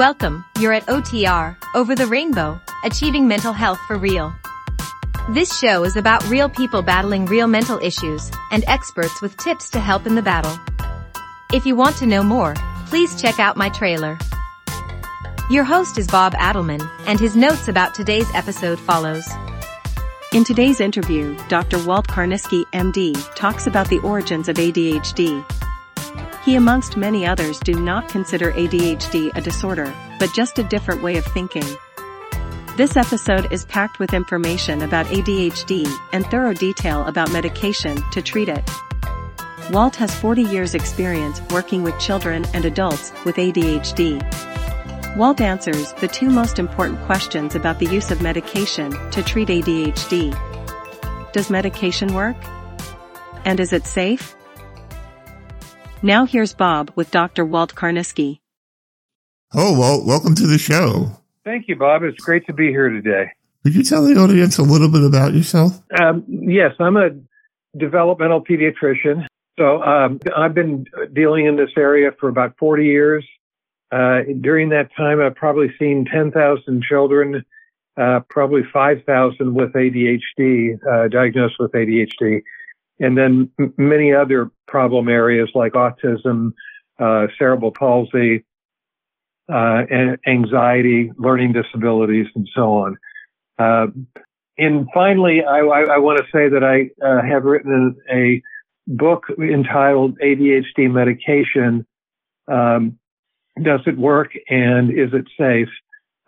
Welcome, you're at OTR, Over the Rainbow, Achieving Mental Health for Real. This show is about real people battling real mental issues, and experts with tips to help in the battle. If you want to know more, please check out my trailer. Your host is Bob Adelman, and his notes about today's episode follows. In today's interview, Dr. Walt Karniski, MD, talks about the origins of ADHD. He, amongst many others, do not consider ADHD a disorder, but just a different way of thinking. This episode is packed with information about ADHD and thorough detail about medication to treat it. Walt has 40 years experience working with children and adults with ADHD. Walt answers the two most important questions about the use of medication to treat ADHD. Does medication work? And is it safe? Now here's Bob with Dr. Walt Karniski. Oh, well, welcome to the show. Thank you, Bob. It's great to be here today. Could you tell the audience a little bit about yourself? Um, yes, I'm a developmental pediatrician. So um, I've been dealing in this area for about 40 years. Uh, during that time, I've probably seen 10,000 children, uh, probably 5,000 with ADHD, uh, diagnosed with ADHD and then m- many other problem areas like autism, uh, cerebral palsy, uh, anxiety, learning disabilities, and so on. Uh, and finally, I, I, I want to say that I uh, have written a book entitled ADHD Medication. Um, does it work and is it safe?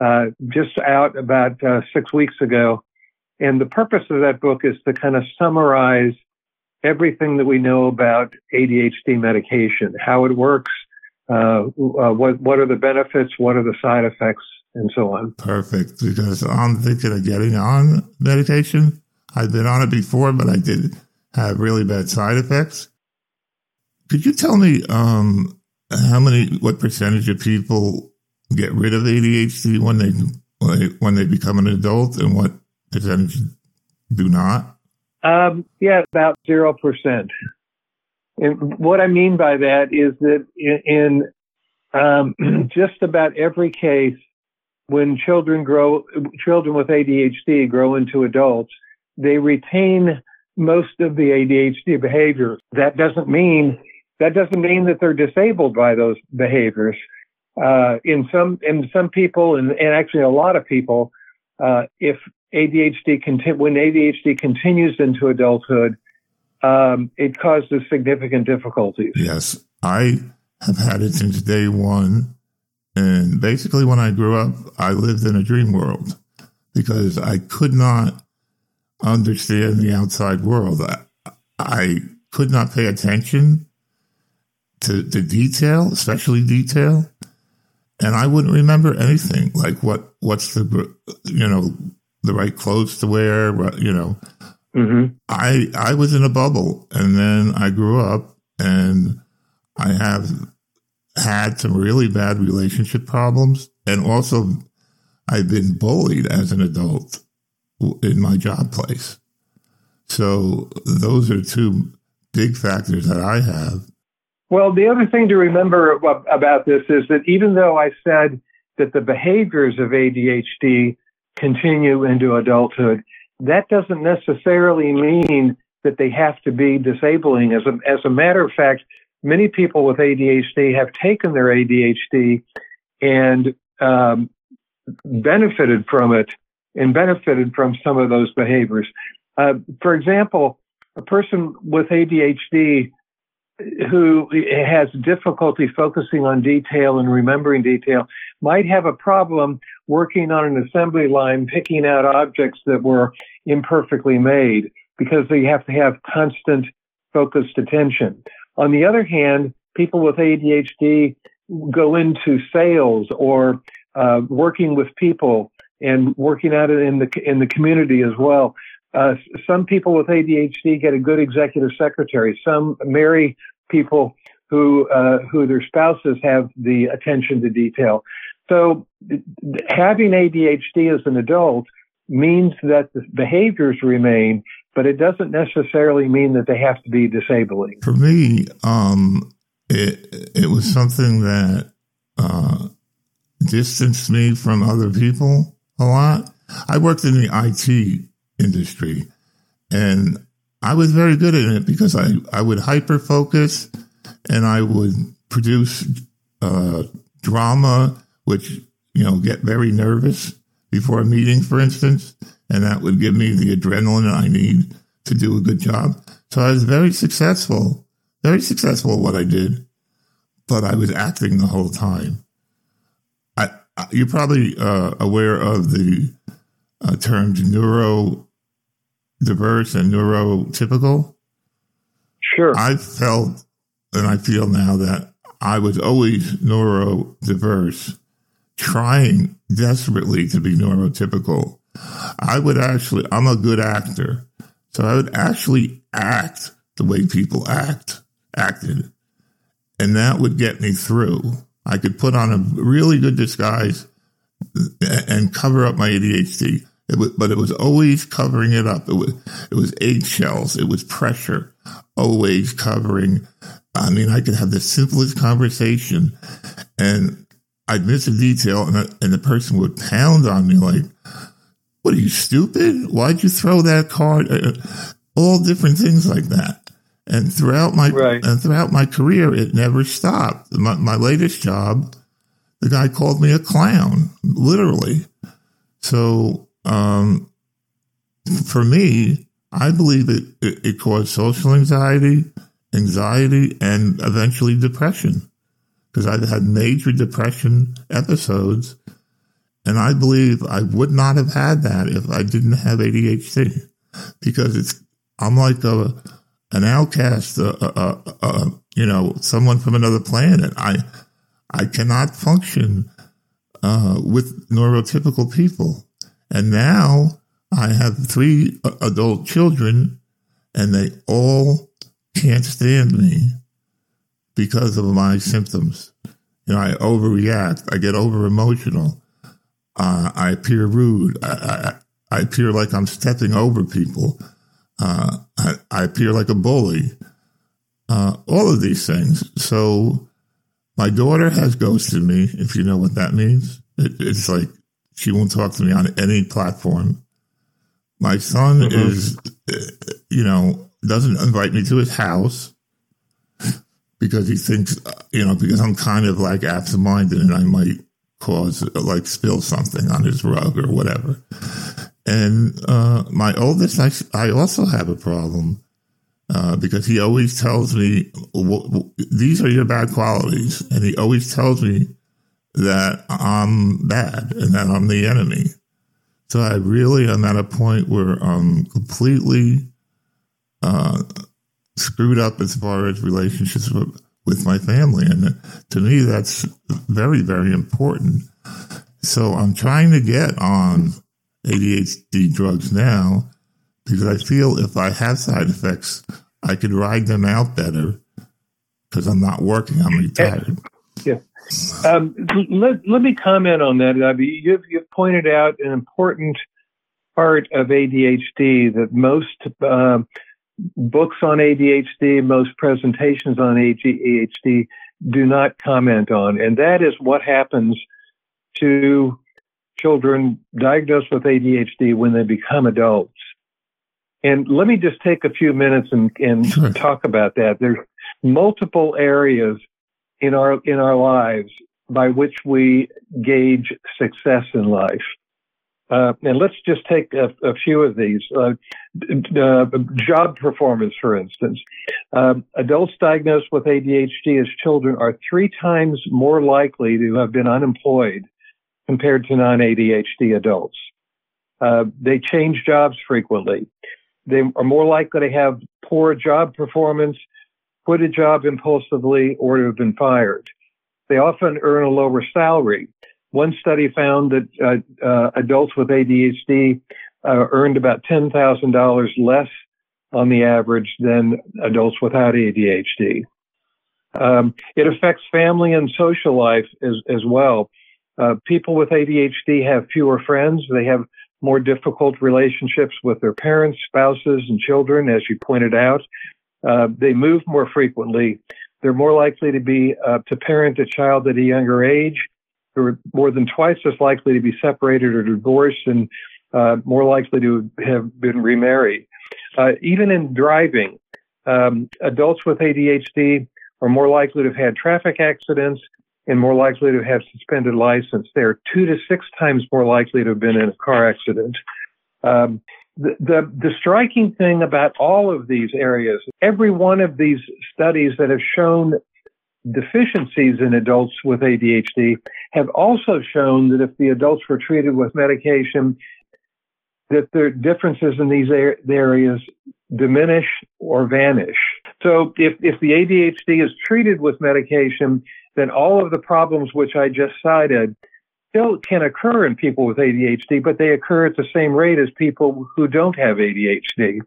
Uh, just out about uh, six weeks ago. And the purpose of that book is to kind of summarize everything that we know about ADHD medication, how it works, uh, uh, what what are the benefits, what are the side effects, and so on. Perfect, because I'm thinking of getting on medication. I've been on it before, but I did have really bad side effects. Could you tell me um, how many, what percentage of people get rid of ADHD when they when they become an adult, and what percentage do not? Um, yeah, about 0%. And what I mean by that is that in, in um, just about every case, when children grow, children with ADHD grow into adults, they retain most of the ADHD behaviors. That doesn't mean that doesn't mean that they're disabled by those behaviors. Uh, in some in some people, and, and actually a lot of people, uh, if ADHD when ADHD continues into adulthood, um, it causes significant difficulties. Yes, I have had it since day one, and basically, when I grew up, I lived in a dream world because I could not understand the outside world. I, I could not pay attention to the detail, especially detail, and I wouldn't remember anything like what what's the you know the right clothes to wear, you know. Mm-hmm. I I was in a bubble, and then I grew up, and I have had some really bad relationship problems, and also I've been bullied as an adult in my job place. So those are two big factors that I have. Well, the other thing to remember about this is that even though I said that the behaviors of ADHD continue into adulthood, that doesn't necessarily mean that they have to be disabling. As a, as a matter of fact, many people with ADHD have taken their ADHD and um, benefited from it and benefited from some of those behaviors. Uh, for example, a person with ADHD who has difficulty focusing on detail and remembering detail might have a problem working on an assembly line, picking out objects that were imperfectly made because they have to have constant focused attention. On the other hand, people with ADHD go into sales or uh, working with people and working out in the in the community as well. Uh, some people with ADHD get a good executive secretary. Some marry people who uh, who their spouses have the attention to detail. So having ADHD as an adult means that the behaviors remain, but it doesn't necessarily mean that they have to be disabling. For me, um, it it was something that uh, distanced me from other people a lot. I worked in the IT industry and I was very good at it because I, I would hyper focus and I would produce uh, drama, which, you know, get very nervous before a meeting, for instance. And that would give me the adrenaline I need to do a good job. So I was very successful, very successful at what I did, but I was acting the whole time. I, you're probably uh, aware of the uh, terms neurodiverse and neurotypical. Sure. I felt and I feel now that I was always neurodiverse, trying desperately to be neurotypical. I would actually, I'm a good actor. So I would actually act the way people act, acted. And that would get me through. I could put on a really good disguise and cover up my ADHD. It was, but it was always covering it up. It was, it was eggshells. It was pressure, always covering. I mean, I could have the simplest conversation and I'd miss a detail and, and the person would pound on me like, what are you stupid? Why'd you throw that card? Uh, all different things like that. And throughout my right. and throughout my career, it never stopped. My, my latest job, the guy called me a clown, literally. So um, for me, I believe it, it, it caused social anxiety, anxiety, and eventually depression because I've had major depression episodes and I believe I would not have had that if I didn't have ADHD because it's, I'm like a, an outcast, a you know, someone from another planet. I, I cannot function, uh, with neurotypical people. And now I have three adult children and they all can't stand me because of my symptoms. You know, I overreact. I get over emotional. Uh, I appear rude. I, I, I, appear like I'm stepping over people. Uh, I, I, appear like a bully. Uh, all of these things. So my daughter has ghosted me, if you know what that means. It, it's like she won't talk to me on any platform. My son mm-hmm. is, you know, doesn't invite me to his house because he thinks, you know, because I'm kind of like absent minded and I might cause like spill something on his rug or whatever. And uh, my oldest, I, I also have a problem uh, because he always tells me these are your bad qualities, and he always tells me that I'm bad and that I'm the enemy. So I really am at a point where I'm completely uh, screwed up as far as relationships with, with my family. And to me, that's very, very important. So I'm trying to get on ADHD drugs now because I feel if I have side effects, I could ride them out better because I'm not working. I'm retired. Um, let, let me comment on that, Abby. You've, you've pointed out an important part of ADHD that most uh, books on ADHD, most presentations on ADHD do not comment on, and that is what happens to children diagnosed with ADHD when they become adults. And let me just take a few minutes and, and sure. talk about that. There's multiple areas in our in our lives by which we gauge success in life. Uh, and let's just take a, a few of these. Uh, uh, job performance, for instance. Um, adults diagnosed with ADHD as children are three times more likely to have been unemployed compared to non-ADHD adults. Uh, they change jobs frequently. They are more likely to have poor job performance, quit a job impulsively, or to have been fired. They often earn a lower salary. One study found that uh, uh, adults with ADHD uh, earned about $10,000 less on the average than adults without ADHD. Um, it affects family and social life as, as well. Uh, people with ADHD have fewer friends. They have more difficult relationships with their parents, spouses, and children, as you pointed out. Uh, they move more frequently. They're more likely to be uh, to parent a child at a younger age They're more than twice as likely to be separated or divorced and uh, more likely to have been remarried. Uh, even in driving, um, adults with ADHD are more likely to have had traffic accidents and more likely to have suspended license. They are two to six times more likely to have been in a car accident. Um, the, the, striking thing about all of these areas, every one of these studies that have shown deficiencies in adults with ADHD have also shown that if the adults were treated with medication, that their differences in these areas diminish or vanish. So if, if the ADHD is treated with medication, then all of the problems which I just cited still can occur in people with ADHD, but they occur at the same rate as people who don't have ADHD,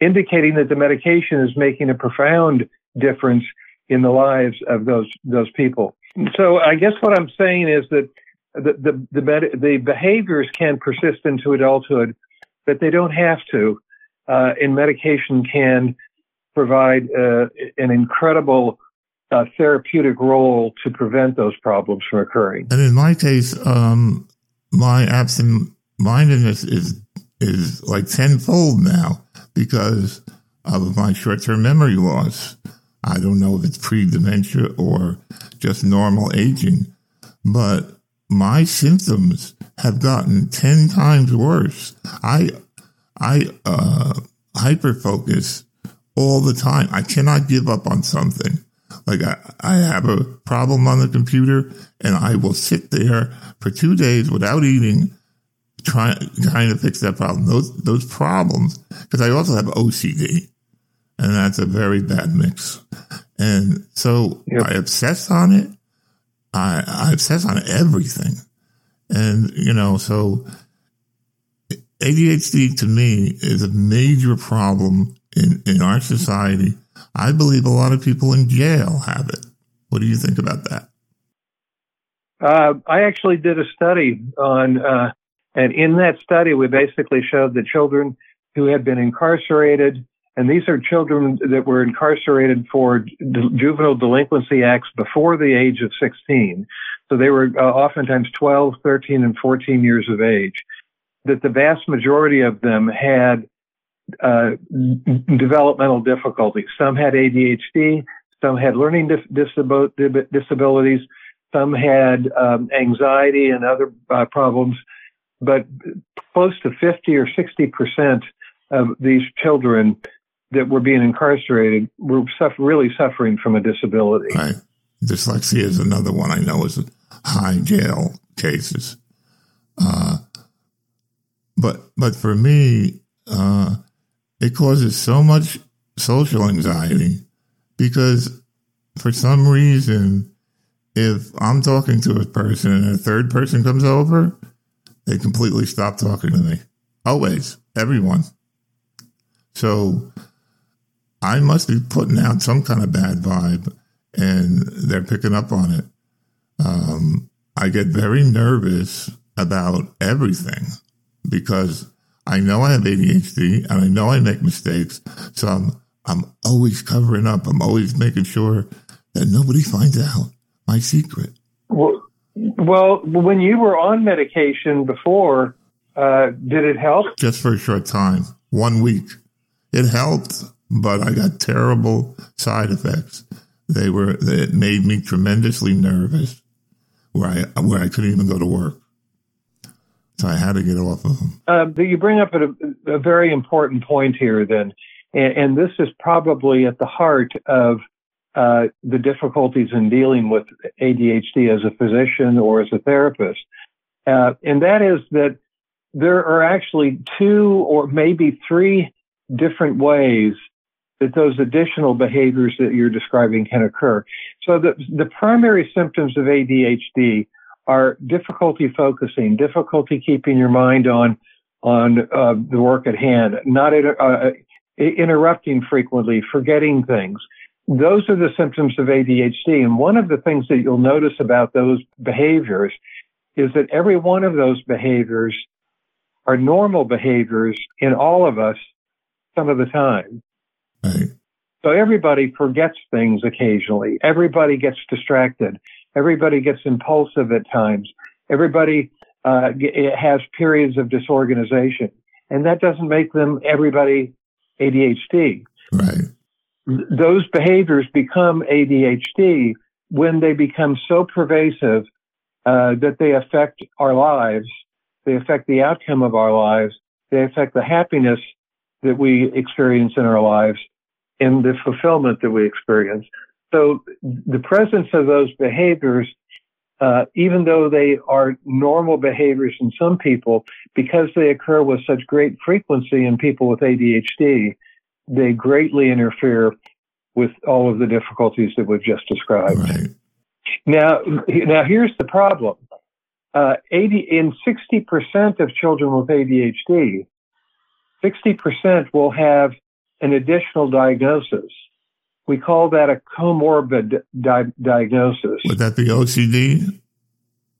indicating that the medication is making a profound difference in the lives of those those people. So I guess what I'm saying is that the the the, the behaviors can persist into adulthood, but they don't have to. Uh, and medication can provide uh, an incredible uh, therapeutic role to prevent those problems from occurring. And in my case, um, my absent mindedness is is like tenfold now because of my short term memory loss. I don't know if it's pre dementia or just normal aging, but my symptoms have gotten 10 times worse. I, I, uh, hyper focus all the time. I cannot give up on something. Like I, I have a problem on the computer and I will sit there for two days without eating, trying, trying to fix that problem. Those, those problems, because I also have OCD and that's a very bad mix. And so yep. I obsess on it. I, I obsess on everything. And, you know, so ADHD to me is a major problem in, in our society. I believe a lot of people in jail have it. What do you think about that? Uh, I actually did a study on, uh, and in that study, we basically showed that children who had been incarcerated and these are children that were incarcerated for juvenile delinquency acts before the age of 16. So they were uh, oftentimes 12, 13, and 14 years of age. That the vast majority of them had uh, developmental difficulties. Some had ADHD, some had learning disabilities, some had um, anxiety and other uh, problems, but close to 50 or 60 percent of these children that were being incarcerated were suffer, really suffering from a disability. Right. Dyslexia is another one I know is high jail cases. Uh, but but for me, uh, it causes so much social anxiety because for some reason, if I'm talking to a person and a third person comes over, they completely stop talking to me. Always, everyone. So I must be putting out some kind of bad vibe and they're picking up on it. Um, I get very nervous about everything because I know I have ADHD and I know I make mistakes. So I'm, I'm always covering up. I'm always making sure that nobody finds out my secret. Well, well when you were on medication before, uh, did it help? Just for a short time, one week. It helped but I got terrible side effects. They were, it made me tremendously nervous where I, where I couldn't even go to work. I had to get off of them. Uh, you bring up a, a, very important point here then. And, and, this is probably at the heart of uh, the difficulties in dealing with ADHD as a physician or as a therapist. Uh, and that is that there are actually two or maybe three different ways that those additional behaviors that you're describing can occur. So the, the primary symptoms of ADHD are difficulty focusing, difficulty keeping your mind on on uh, the work at hand, not uh, interrupting frequently, forgetting things. Those are the symptoms of ADHD. And one of the things that you'll notice about those behaviors is that every one of those behaviors are normal behaviors in all of us some of the time. Right. So everybody forgets things occasionally. Everybody gets distracted. Everybody gets impulsive at times. Everybody uh, has periods of disorganization, and that doesn't make them everybody ADHD. Right. Those behaviors become ADHD when they become so pervasive uh, that they affect our lives, they affect the outcome of our lives, they affect the happiness that we experience in our lives, and the fulfillment that we experience. So the presence of those behaviors, uh, even though they are normal behaviors in some people, because they occur with such great frequency in people with ADHD, they greatly interfere with all of the difficulties that we've just described. Right. Now, now here's the problem. Uh, 80 in 60% of children with ADHD, 60% will have an additional diagnosis. We call that a comorbid di- diagnosis. Would that be OCD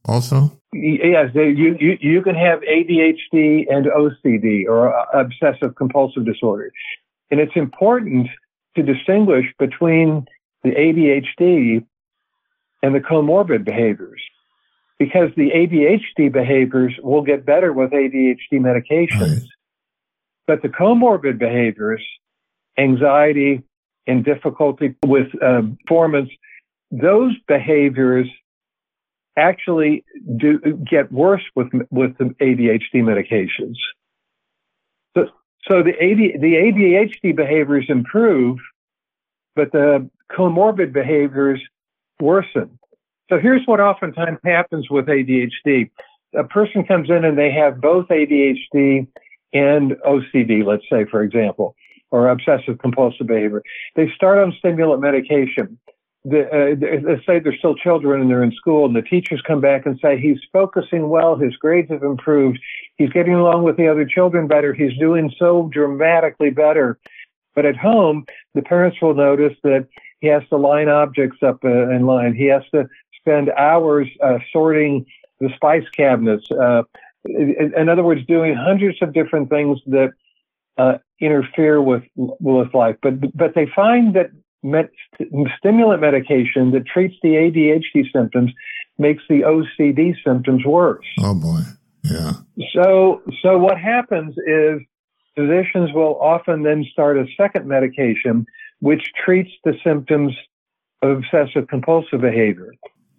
also? Yes, they, you, you, you can have ADHD and OCD or uh, obsessive compulsive disorder. And it's important to distinguish between the ADHD and the comorbid behaviors because the ADHD behaviors will get better with ADHD medications. Right. But the comorbid behaviors, anxiety and difficulty with um, performance, those behaviors actually do get worse with with the ADHD medications. So, so the AD, the ADHD behaviors improve, but the comorbid behaviors worsen. So here's what oftentimes happens with ADHD. A person comes in and they have both ADHD and OCD, let's say, for example, or obsessive compulsive behavior. They start on stimulant medication. The, uh, say they're still children and they're in school and the teachers come back and say he's focusing well, his grades have improved, he's getting along with the other children better, he's doing so dramatically better. But at home, the parents will notice that he has to line objects up uh, in line. He has to spend hours uh, sorting the spice cabinets. Uh, in, in, other words, doing hundreds of different things that uh, interfere with with life. But but they find that met, stimulant medication that treats the ADHD symptoms makes the OCD symptoms worse. Oh boy, yeah. So so what happens is physicians will often then start a second medication which treats the symptoms of obsessive compulsive behavior.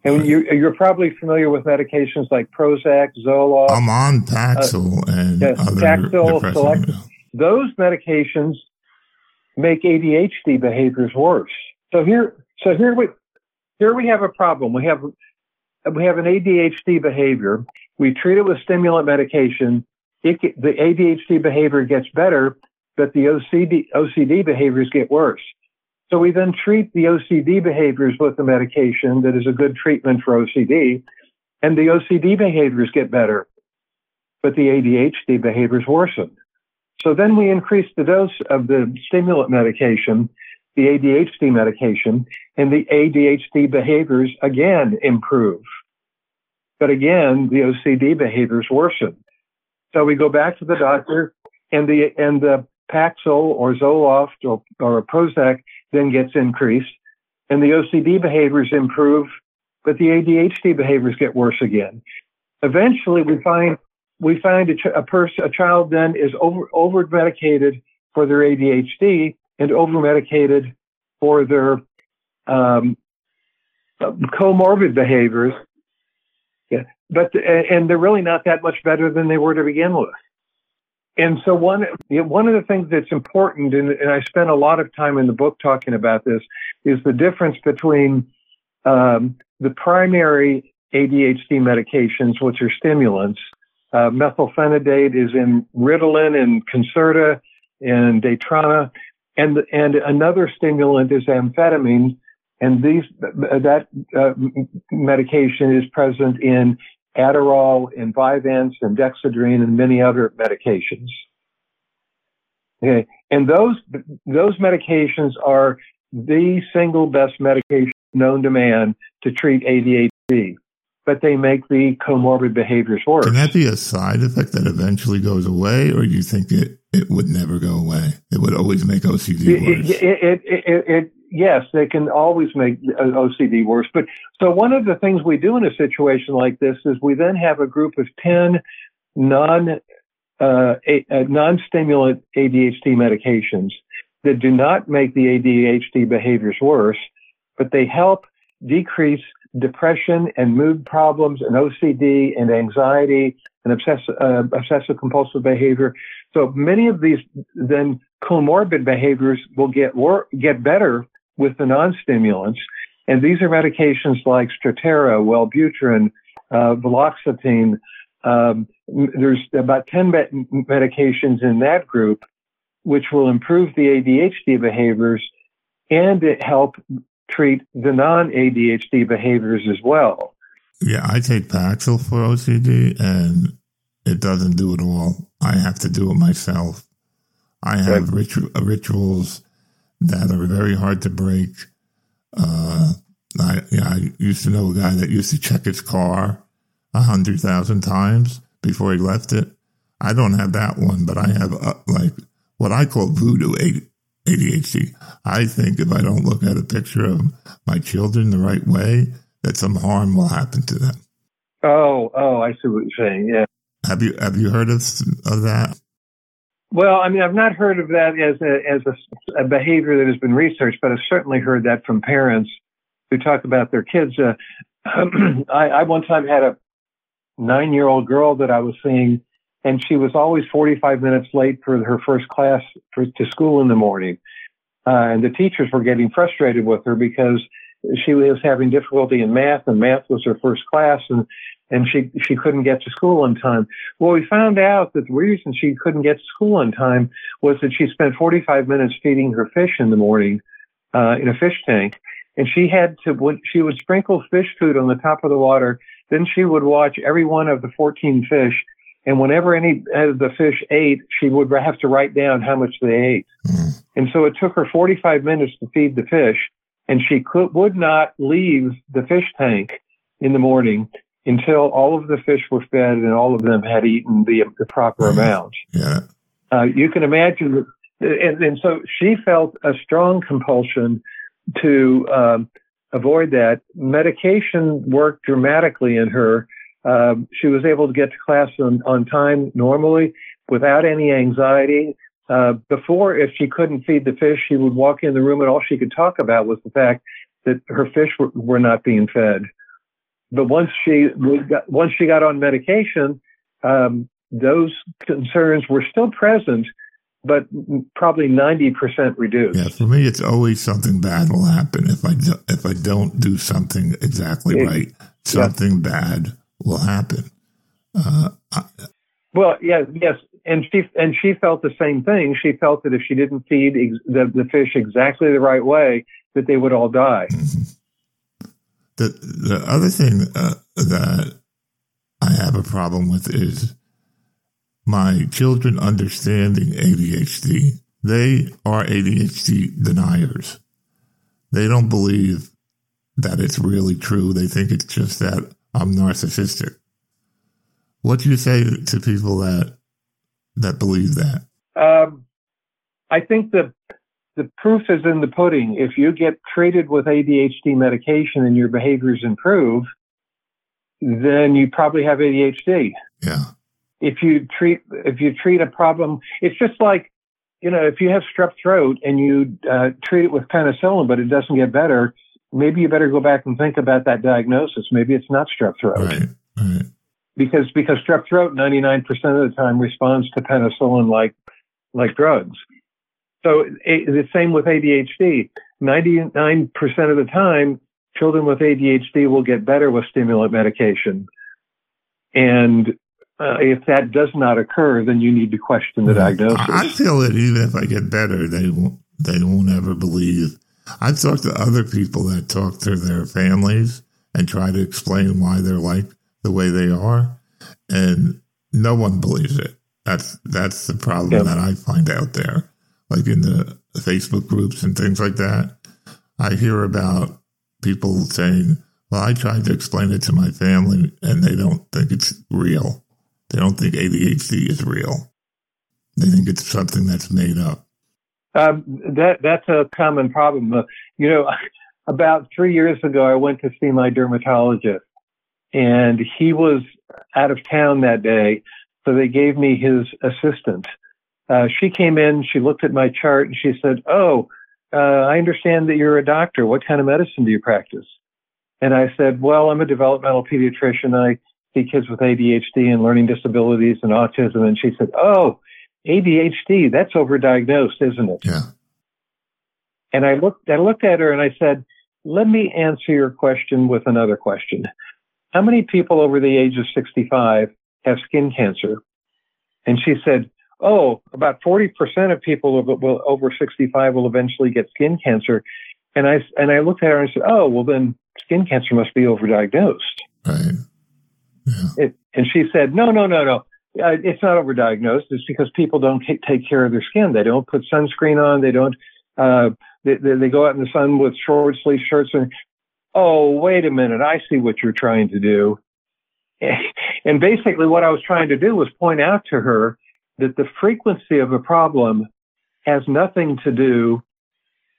And you, are probably familiar with medications like Prozac, Zoloft. I'm on Paxil uh, and yes, other Paxil, Celexa. Those medications make ADHD behaviors worse. So here, so here we, here we have a problem. We have, we have an ADHD behavior. We treat it with stimulant medication. It, the ADHD behavior gets better, but the OCD, OCD behaviors get worse. So we then treat the OCD behaviors with the medication that is a good treatment for OCD, and the OCD behaviors get better, but the ADHD behaviors worsen. So then we increase the dose of the stimulant medication, the ADHD medication, and the ADHD behaviors again improve. But again, the OCD behaviors worsen. So we go back to the doctor and the, and the Paxil or Zoloft or, or Prozac then gets increased and the OCD behaviors improve, but the ADHD behaviors get worse again. Eventually we find, we find a, ch- a person, a child then is over, over medicated for their ADHD and over medicated for their, um, comorbid behaviors. Yeah. But, and they're really not that much better than they were to begin with. And so one one of the things that's important, and, and, I spent a lot of time in the book talking about this, is the difference between um, the primary ADHD medications, which are stimulants. Uh, methylphenidate is in Ritalin and Concerta and Daytrana, and and another stimulant is amphetamine, and these that uh, medication is present in Adderall and Vyvanse and Dexedrine and many other medications. Okay. And those, those medications are the single best medication known to man to treat ADHD, but they make the comorbid behaviors worse. Can that be a side effect that eventually goes away, or do you think it, it would never go away? It would always make OCD worse. It, it, it, it, yes, they can always make OCD worse. But so one of the things we do in a situation like this is we then have a group of 10 non, uh, uh, non-stimulant ADHD medications that do not make the ADHD behaviors worse, but they help decrease depression and mood problems and OCD and anxiety and obsessive, uh, obsessive compulsive behavior. So many of these then comorbid behaviors will get wor- get better with the non-stimulants. And these are medications like Strattera, Wellbutrin, uh. Um, there's about 10 me- medications in that group, which will improve the ADHD behaviors and it help treat the non-ADHD behaviors as well. Yeah, I take Paxil for OCD and it doesn't do it all. I have to do it myself. I have ritu- rituals that are very hard to break. Uh, I, yeah, I used to know a guy that used to check his car a hundred thousand times before he left it. I don't have that one, but I have uh, like what I call voodoo ADHD. I think if I don't look at a picture of my children the right way, that some harm will happen to them. Oh, oh, I see what you're saying. Yeah. Have you have you heard of of that? Well, I mean, I've not heard of that as a as a, a behavior that has been researched, but I've certainly heard that from parents who talk about their kids. Uh, I, I one time had a nine year old girl that I was seeing, and she was always 45 minutes late for her first class for, to school in the morning. Uh, and the teachers were getting frustrated with her because she was having difficulty in math and math was her first class and and she she couldn't get to school on time. Well, we found out that the reason she couldn't get to school on time was that she spent 45 minutes feeding her fish in the morning uh, in a fish tank, and she had to she would sprinkle fish food on the top of the water. Then she would watch every one of the 14 fish, and whenever any of the fish ate, she would have to write down how much they ate. Mm. And so it took her 45 minutes to feed the fish, and she could would not leave the fish tank in the morning until all of the fish were fed and all of them had eaten the, the proper amount. Yeah. Uh, you can imagine, and, and, so she felt a strong compulsion to um, avoid that. Medication worked dramatically in her. Um, she was able to get to class on, on time normally without any anxiety. Uh, before, if she couldn't feed the fish, she would walk in the room and all she could talk about was the fact that her fish were, were not being fed. But once she got, once she got on medication, um, those concerns were still present, but probably ninety percent reduced. Yeah, for me, it's always something bad will happen if I do, if I don't do something exactly it, right. Something yeah. bad will happen. Uh, I, well, yeah, yes, and she and she felt the same thing. She felt that if she didn't feed ex- the, the fish exactly the right way, that they would all die. Mm-hmm. The the other thing uh, that I have a problem with is my children understanding ADHD. They are ADHD deniers. They don't believe that it's really true. They think it's just that I'm narcissistic. What do you say to people that that believe that? Um, I think the the proof is in the pudding. If you get treated with ADHD medication and your behaviors improve, then you probably have ADHD. Yeah. If you treat if you treat a problem, it's just like you know if you have strep throat and you uh, treat it with penicillin, but it doesn't get better, maybe you better go back and think about that diagnosis. Maybe it's not strep throat. Right. Right. Because because strep throat 99% of the time responds to penicillin like like drugs. So the same with ADHD. 99% of the time, children with ADHD will get better with stimulant medication. And uh, if that does not occur, then you need to question the diagnosis. I feel that even if I get better, they won't, they won't ever believe. I've talked to other people that talk to their families and try to explain why they're like the way they are, and no one believes it. That's that's the problem yeah. that I find out there like in the Facebook groups and things like that, I hear about people saying, well, I tried to explain it to my family and they don't think it's real. They don't think ADHD is real. They think it's something that's made up. Um, that that's a common problem. Uh, you know, about three years ago, I went to see my dermatologist, and he was out of town that day, so they gave me his assistant. Uh, she came in, she looked at my chart, and she said, "Oh, uh, I understand that you're a doctor. What kind of medicine do you practice?" And I said, "Well, I'm a developmental pediatrician. I see kids with ADHD and learning disabilities and autism." And she said, "Oh." ADHD, that's overdiagnosed, isn't it? Yeah. And I looked, I looked at her and I said, let me answer your question with another question. How many people over the age of 65 have skin cancer? And she said, oh, about 40% of people will, over 65 will eventually get skin cancer. And I, and I looked at her and I said, oh, well then skin cancer must be overdiagnosed. Right. Yeah. It, and she said, no, no, no, no uh, it's not overdiagnosed. It's because people don't take, take care of their skin. They don't put sunscreen on. They don't. Uh, they, they go out in the sun with short sleeve shirts and. Oh, wait a minute! I see what you're trying to do. And basically, what I was trying to do was point out to her that the frequency of a problem has nothing to do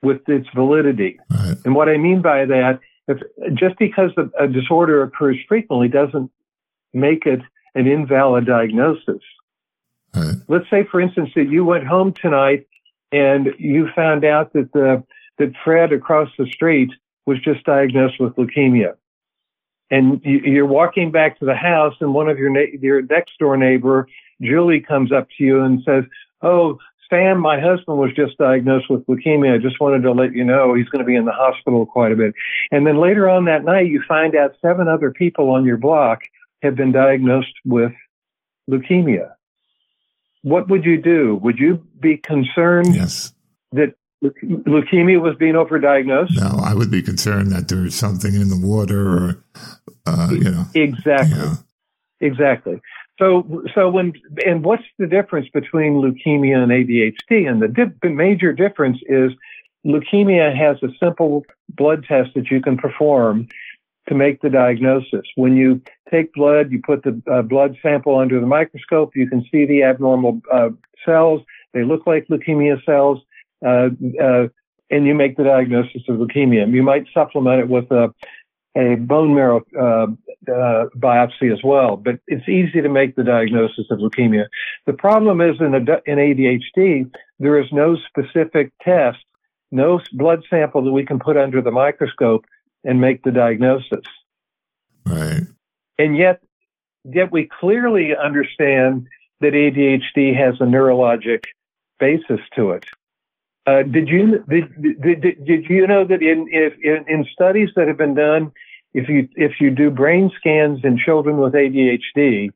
with its validity. Right. And what I mean by that, if just because a disorder occurs frequently doesn't make it an invalid diagnosis. Right. Let's say, for instance, that you went home tonight and you found out that the that Fred across the street was just diagnosed with leukemia, and you, are walking back to the house, and one of your na- your next door neighbor, Julie, comes up to you and says, "Oh, Sam, my husband was just diagnosed with leukemia. I just wanted to let you know he's going to be in the hospital quite a bit." And then later on that night, you find out seven other people on your block have been diagnosed with leukemia. What would you do? Would you be concerned yes. that leukemia was being overdiagnosed? No, I would be concerned that there's something in the water or, uh, you know. Exactly. Yeah. Exactly. So, so when, and what's the difference between leukemia and ADHD? And the, di- the major difference is leukemia has a simple blood test that you can perform to make the diagnosis. When you take blood, you put the uh, blood sample under the microscope, you can see the abnormal uh, cells. They look like leukemia cells, uh, uh and you make the diagnosis of leukemia. You might supplement it with a, a bone marrow uh, uh, biopsy as well, but it's easy to make the diagnosis of leukemia. The problem is in, a, in ADHD, there is no specific test, no blood sample that we can put under the microscope and make the diagnosis. Right. And yet, yet we clearly understand that ADHD has a neurologic basis to it. Uh, did you did, did, did you know that in, if, in in studies that have been done, if you if you do brain scans in children with ADHD,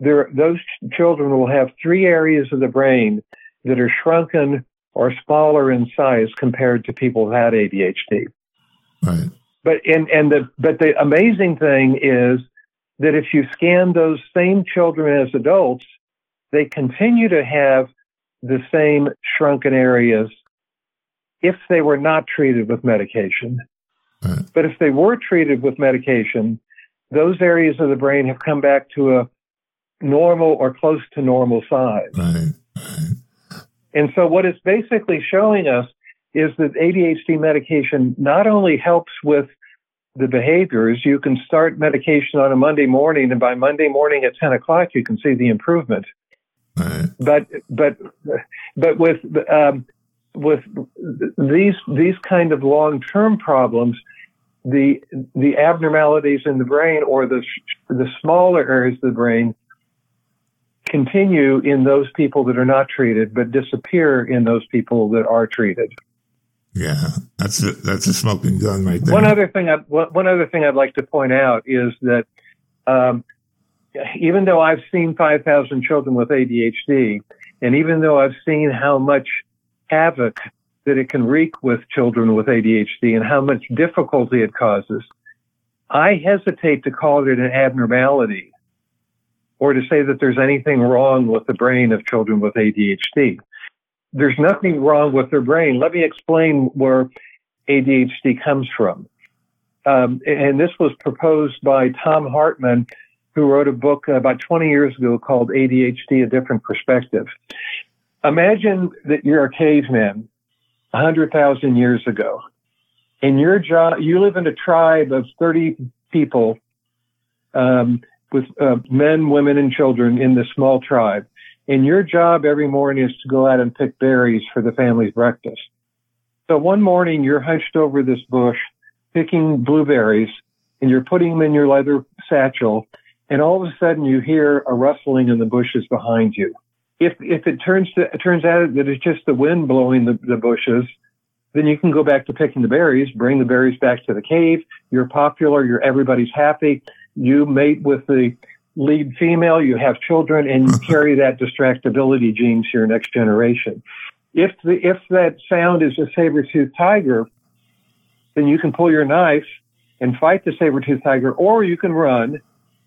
there those children will have three areas of the brain that are shrunken or smaller in size compared to people without ADHD. Right. But and and the but the amazing thing is that if you scan those same children as adults, they continue to have the same shrunken areas if they were not treated with medication. Right. But if they were treated with medication, those areas of the brain have come back to a normal or close to normal size. Right. Right. And so what it's basically showing us is that ADHD medication not only helps with the behaviors, you can start medication on a Monday morning, and by Monday morning at 10 o'clock, you can see the improvement. Right. But, but, but with, um, with these, these kind of long-term problems, the, the abnormalities in the brain or the, the smaller areas of the brain continue in those people that are not treated, but disappear in those people that are treated. Yeah, that's a, that's a smoking gun right there. One other thing, I, one other thing I'd like to point out is that um, even though I've seen 5,000 children with ADHD, and even though I've seen how much havoc that it can wreak with children with ADHD and how much difficulty it causes, I hesitate to call it an abnormality or to say that there's anything wrong with the brain of children with ADHD there's nothing wrong with their brain. Let me explain where ADHD comes from. Um, and this was proposed by Thom Hartmann, who wrote a book about 20 years ago called ADHD, A Different Perspective. imagine that you're a caveman 100,000 years ago. And your job, you live in a tribe of 30 people um, with uh, men, women, and children in this small tribe. And your job every morning is to go out and pick berries for the family's breakfast. So one morning you're hunched over this bush picking blueberries and you're putting them in your leather satchel. And all of a sudden you hear a rustling in the bushes behind you. If, if it turns to, it turns out that it's just the wind blowing the, the bushes, then you can go back to picking the berries, bring the berries back to the cave. You're popular. You're everybody's happy. You mate with the lead female, you have children, and you carry that distractibility gene to your next generation. If the if that sound is a saber-toothed tiger, then you can pull your knife and fight the saber-toothed tiger, or you can run.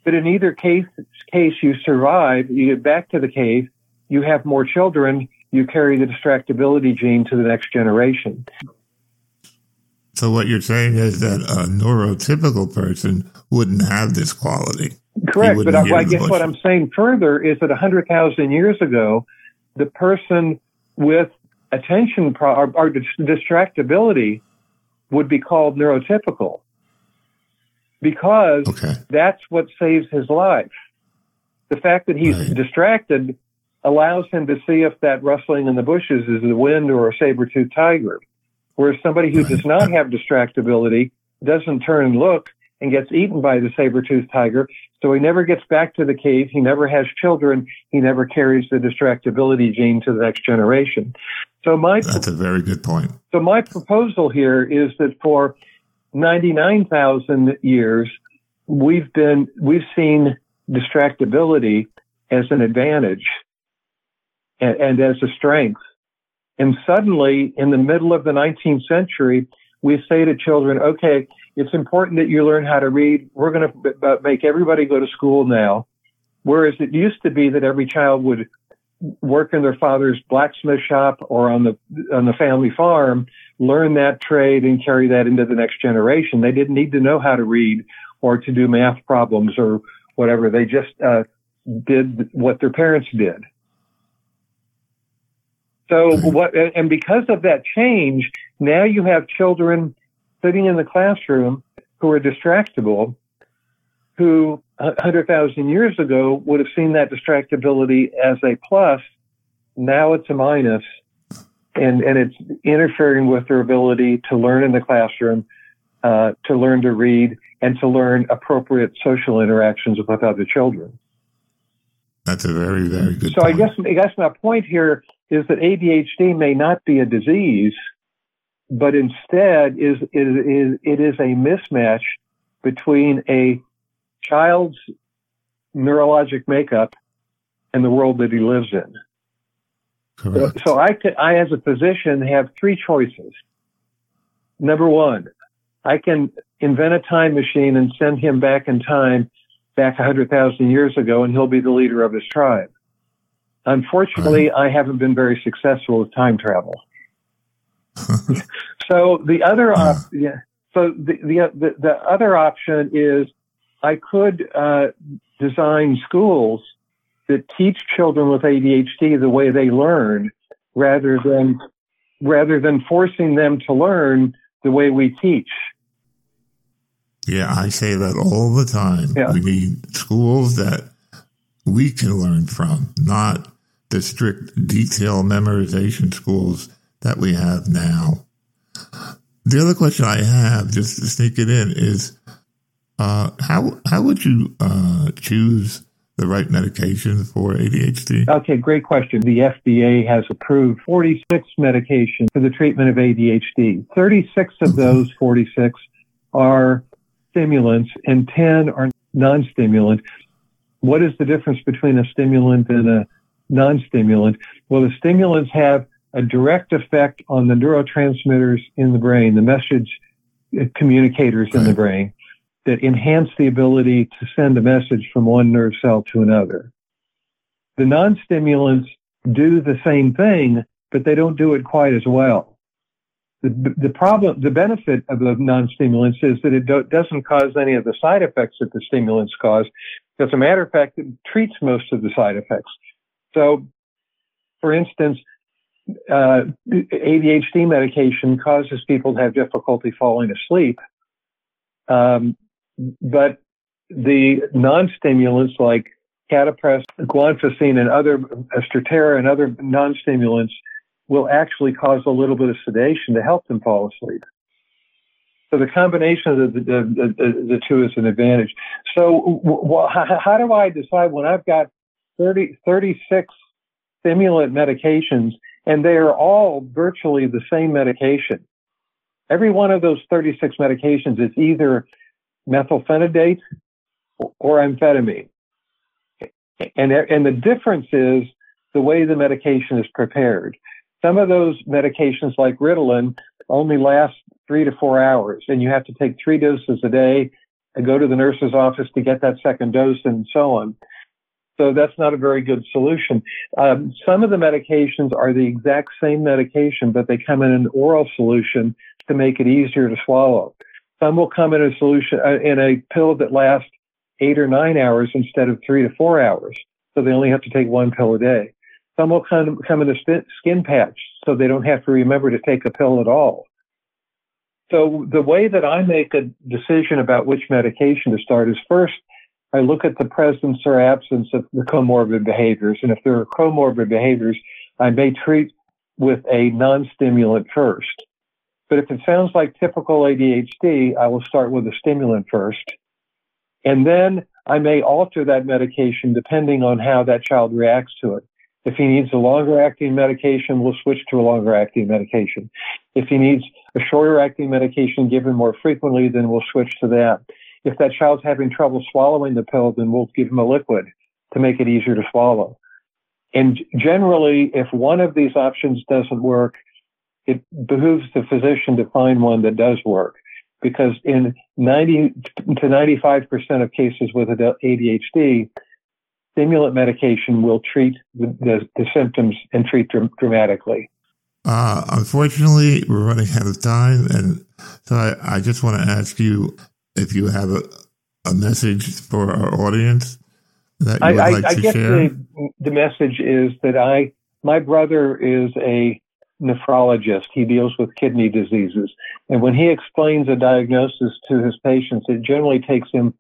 But in either case, case you survive, you get back to the cave, you have more children, you carry the distractibility gene to the next generation. So what you're saying is that a neurotypical person wouldn't have this quality. Correct, but I, I guess what I'm saying further is that 100,000 years ago, the person with attention pro- or, or distractibility would be called neurotypical because okay. that's what saves his life. The fact that he's right. distracted allows him to see if that rustling in the bushes is the wind or a saber-toothed tiger. Whereas somebody who does not have distractibility doesn't turn and look and gets eaten by the saber-toothed tiger. So he never gets back to the cave. He never has children. He never carries the distractibility gene to the next generation. So my that's a very good point. So my proposal here is that for 99,000 years, we've been we've seen distractibility as an advantage and, and as a strength. And suddenly, in the middle of the 19th century, we say to children, okay, it's important that you learn how to read. We're going to make everybody go to school now. Whereas it used to be that every child would work in their father's blacksmith shop or on the on the family farm, learn that trade and carry that into the next generation. They didn't need to know how to read or to do math problems or whatever. They just uh, did what their parents did. So what, and because of that change, now you have children sitting in the classroom who are distractible, who 100,000 years ago would have seen that distractibility as a plus. Now it's a minus, and, and it's interfering with their ability to learn in the classroom, uh, to learn to read, and to learn appropriate social interactions with other children. That's a very, very good. So point. I guess I guess my point here is that ADHD may not be a disease, but instead is, is, is it is a mismatch between a child's neurologic makeup and the world that he lives in. Correct. So, I could, I as a physician have three choices. Number one, I can invent a time machine and send him back in time back 100,000 years ago and he'll be the leader of his tribe. Unfortunately, right. I haven't been very successful with time travel. so the other, op- yeah, so the, the, the, the, other option is I could, uh, design schools that teach children with ADHD the way they learn rather than, rather than forcing them to learn the way we teach. Yeah, I say that all the time. Yeah. We need schools that we can learn from, not the strict detail memorization schools that we have now. The other question I have, just to sneak it in, is uh, how how would you uh, choose the right medication for ADHD? Okay, great question. The FDA has approved 46 medications for the treatment of ADHD. 36 of those 46 are stimulants and 10 are non-stimulant. What is the difference between a stimulant and a non-stimulant. Well, the stimulants have a direct effect on the neurotransmitters in the brain, the message uh, communicators in the brain that enhance the ability to send a message from one nerve cell to another. The non-stimulants do the same thing, but they don't do it quite as well. The, the problem, the benefit of the non-stimulants is that it do, doesn't cause any of the side effects that the stimulants cause. As a matter of fact, it treats most of the side effects. So for instance, uh, ADHD medication causes people to have difficulty falling asleep. Um, but the non-stimulants like Catapres, guanfacine, and other Strattera and other non-stimulants will actually cause a little bit of sedation to help them fall asleep. So the combination of the, the, the, the two is an advantage. So w- how do I decide when I've got 30, 36 stimulant medications and they are all virtually the same medication? Every one of those 36 medications is either methylphenidate or amphetamine. And, and the difference is the way the medication is prepared. Some of those medications like Ritalin only last three to four hours and you have to take three doses a day and go to the nurse's office to get that second dose and so on. So that's not a very good solution. Um, some of the medications are the exact same medication, but they come in an oral solution to make it easier to swallow. Some will come in a solution uh, in a pill that lasts eight or nine hours instead of three to four hours. So they only have to take one pill a day. Some will come, come in a skin patch so they don't have to remember to take a pill at all. So the way that I make a decision about which medication to start is first, I look at the presence or absence of the comorbid behaviors. And if there are comorbid behaviors, I may treat with a non-stimulant first. But if it sounds like typical ADHD, I will start with a stimulant first. And then I may alter that medication depending on how that child reacts to it. If he needs a longer acting medication, we'll switch to a longer acting medication. If he needs a shorter acting medication given more frequently, then we'll switch to that. If that child's having trouble swallowing the pill, then we'll give him a liquid to make it easier to swallow. And generally, if one of these options doesn't work, it behooves the physician to find one that does work because in 90 to 95% of cases with ADHD, stimulant medication will treat the, the, the symptoms and treat dr- dramatically. Uh, unfortunately, we're running out of time. And so I, I just want to ask you if you have a, a message for our audience that you would I, like I, to I guess share. The, the message is that I, my brother is a nephrologist. He deals with kidney diseases. And when he explains a diagnosis to his patients, it generally takes him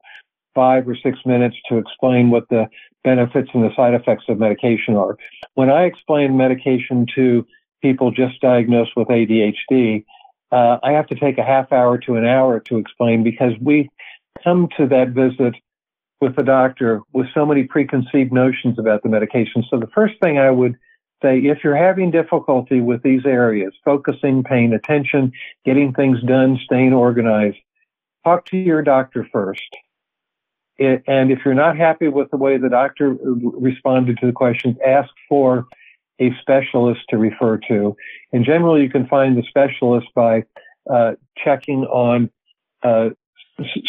five or six minutes to explain what the benefits and the side effects of medication are. When I explain medication to people just diagnosed with ADHD, uh, I have to take a half hour to an hour to explain because we come to that visit with the doctor with so many preconceived notions about the medication. So the first thing I would say if you're having difficulty with these areas, focusing, paying attention, getting things done, staying organized, talk to your doctor first. It, and if you're not happy with the way the doctor responded to the questions, ask for a specialist to refer to. And generally, you can find the specialist by uh, checking on uh,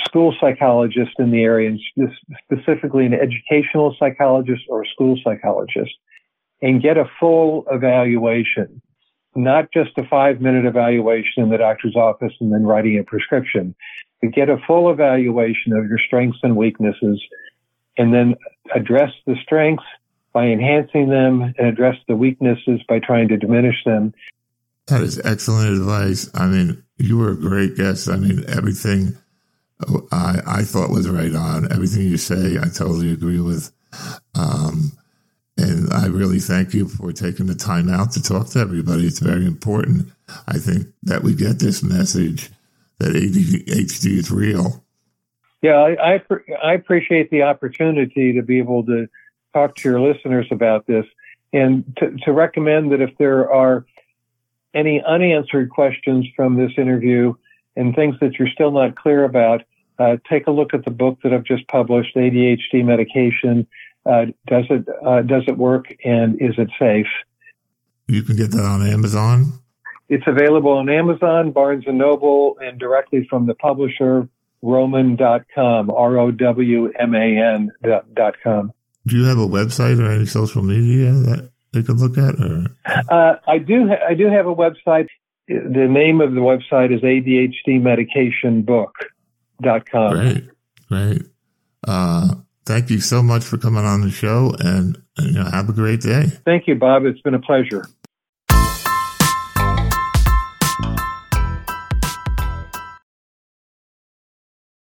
school psychologists in the area, and specifically an educational psychologist or a school psychologist and get a full evaluation, not just a five minute evaluation in the doctor's office and then writing a prescription, but get a full evaluation of your strengths and weaknesses and then address the strengths by enhancing them and address the weaknesses by trying to diminish them. That is excellent advice. I mean, you were a great guest. I mean, everything I, I thought was right on. Everything you say, I totally agree with. Um, and I really thank you for taking the time out to talk to everybody. It's very important. I think that we get this message that ADHD is real. Yeah, I, I, I appreciate the opportunity to be able to talk to your listeners about this and to, to recommend that if there are any unanswered questions from this interview and things that you're still not clear about, uh, take a look at the book that I've just published, ADHD Medication uh, does it uh, does it work and is it safe? You can get that on Amazon. It's available on Amazon, Barnes and Noble, and directly from the publisher, Rowman.com, R-O-W-M-A-N.com. Do you have a website or any social media that they could look at? Or? Uh, I do. Ha- I do have a website. The name of the website is ADHDmedicationbook.com. Great, great. Uh, thank you so much for coming on the show and And, you know, have a great day. Thank you, Bob. It's been a pleasure.